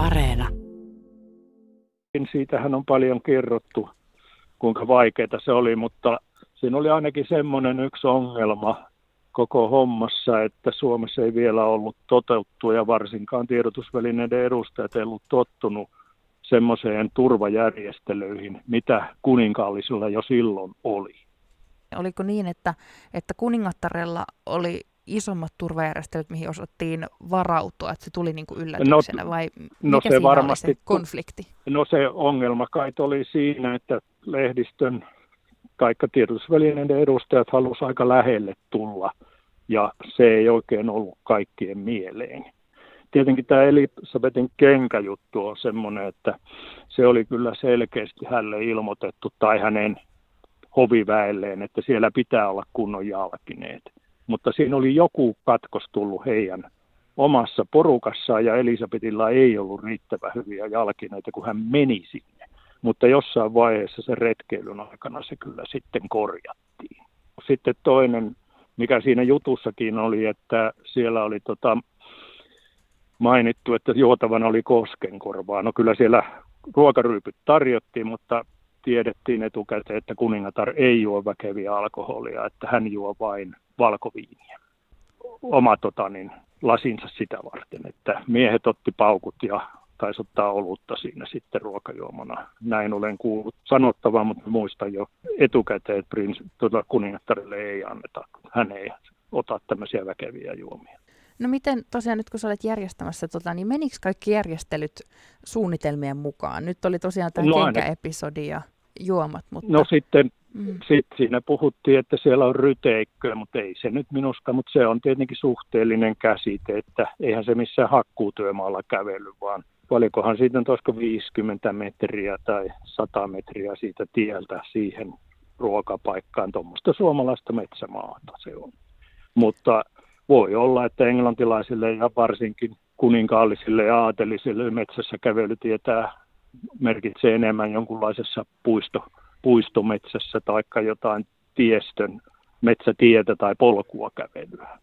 Areena. Siitähän on paljon kerrottu, kuinka vaikeaa se oli, mutta siinä oli ainakin semmoinen yksi ongelma koko hommassa, että Suomessa ei vielä ollut toteuttu ja varsinkaan tiedotusvälineiden edustajat ei ollut tottunut semmoiseen turvajärjestelyihin, mitä kuninkaallisilla jo silloin oli. Oliko niin, että, että kuningattarella oli isommat turvajärjestelyt, mihin osattiin varautua, että se tuli niin kuin yllätyksenä, vai no mikä se siinä varmasti, oli se konflikti? No se ongelma kai oli siinä, että lehdistön tai tiedotusvälineiden edustajat halusivat aika lähelle tulla, ja se ei oikein ollut kaikkien mieleen. Tietenkin tämä Elisabetin kenkäjuttu on semmoinen, että se oli kyllä selkeästi hälle ilmoitettu tai hänen hoviväelleen, että siellä pitää olla kunnon jalkineet. Mutta siinä oli joku katkos tullut heidän omassa porukassaan ja Elisabetilla ei ollut riittävän hyviä jalkineita, kun hän meni sinne. Mutta jossain vaiheessa se retkeilyn aikana se kyllä sitten korjattiin. Sitten toinen, mikä siinä jutussakin oli, että siellä oli tota, mainittu, että juotavana oli koskenkorvaa. No kyllä siellä ruokaryypyt tarjottiin, mutta tiedettiin etukäteen, että kuningatar ei juo väkeviä alkoholia, että hän juo vain valkoviiniä. Oma tota, niin, lasinsa sitä varten, että miehet otti paukut ja taisi ottaa olutta siinä sitten ruokajuomana. Näin olen kuullut sanottavan, mutta muistan jo etukäteen, että prins, tuota, kuningattarille ei anneta. Hän ei ota tämmöisiä väkeviä juomia. No miten tosiaan nyt kun sä olet järjestämässä, tota, niin menikö kaikki järjestelyt suunnitelmien mukaan? Nyt oli tosiaan tämä no, kenkäepisodi ja juomat. Mutta... No sitten mm. sit siinä puhuttiin, että siellä on ryteikköä, mutta ei se nyt minusta, mutta se on tietenkin suhteellinen käsite, että eihän se missään hakkuutyömaalla kävely, vaan paljonkohan siitä on olisiko 50 metriä tai 100 metriä siitä tieltä siihen ruokapaikkaan, tuommoista suomalaista metsämaata se on. Mutta voi olla, että englantilaisille ja varsinkin kuninkaallisille ja aatelisille metsässä kävely tietää merkitsee enemmän jonkunlaisessa puisto, puistometsässä tai jotain tiestön metsätietä tai polkua kävelyä.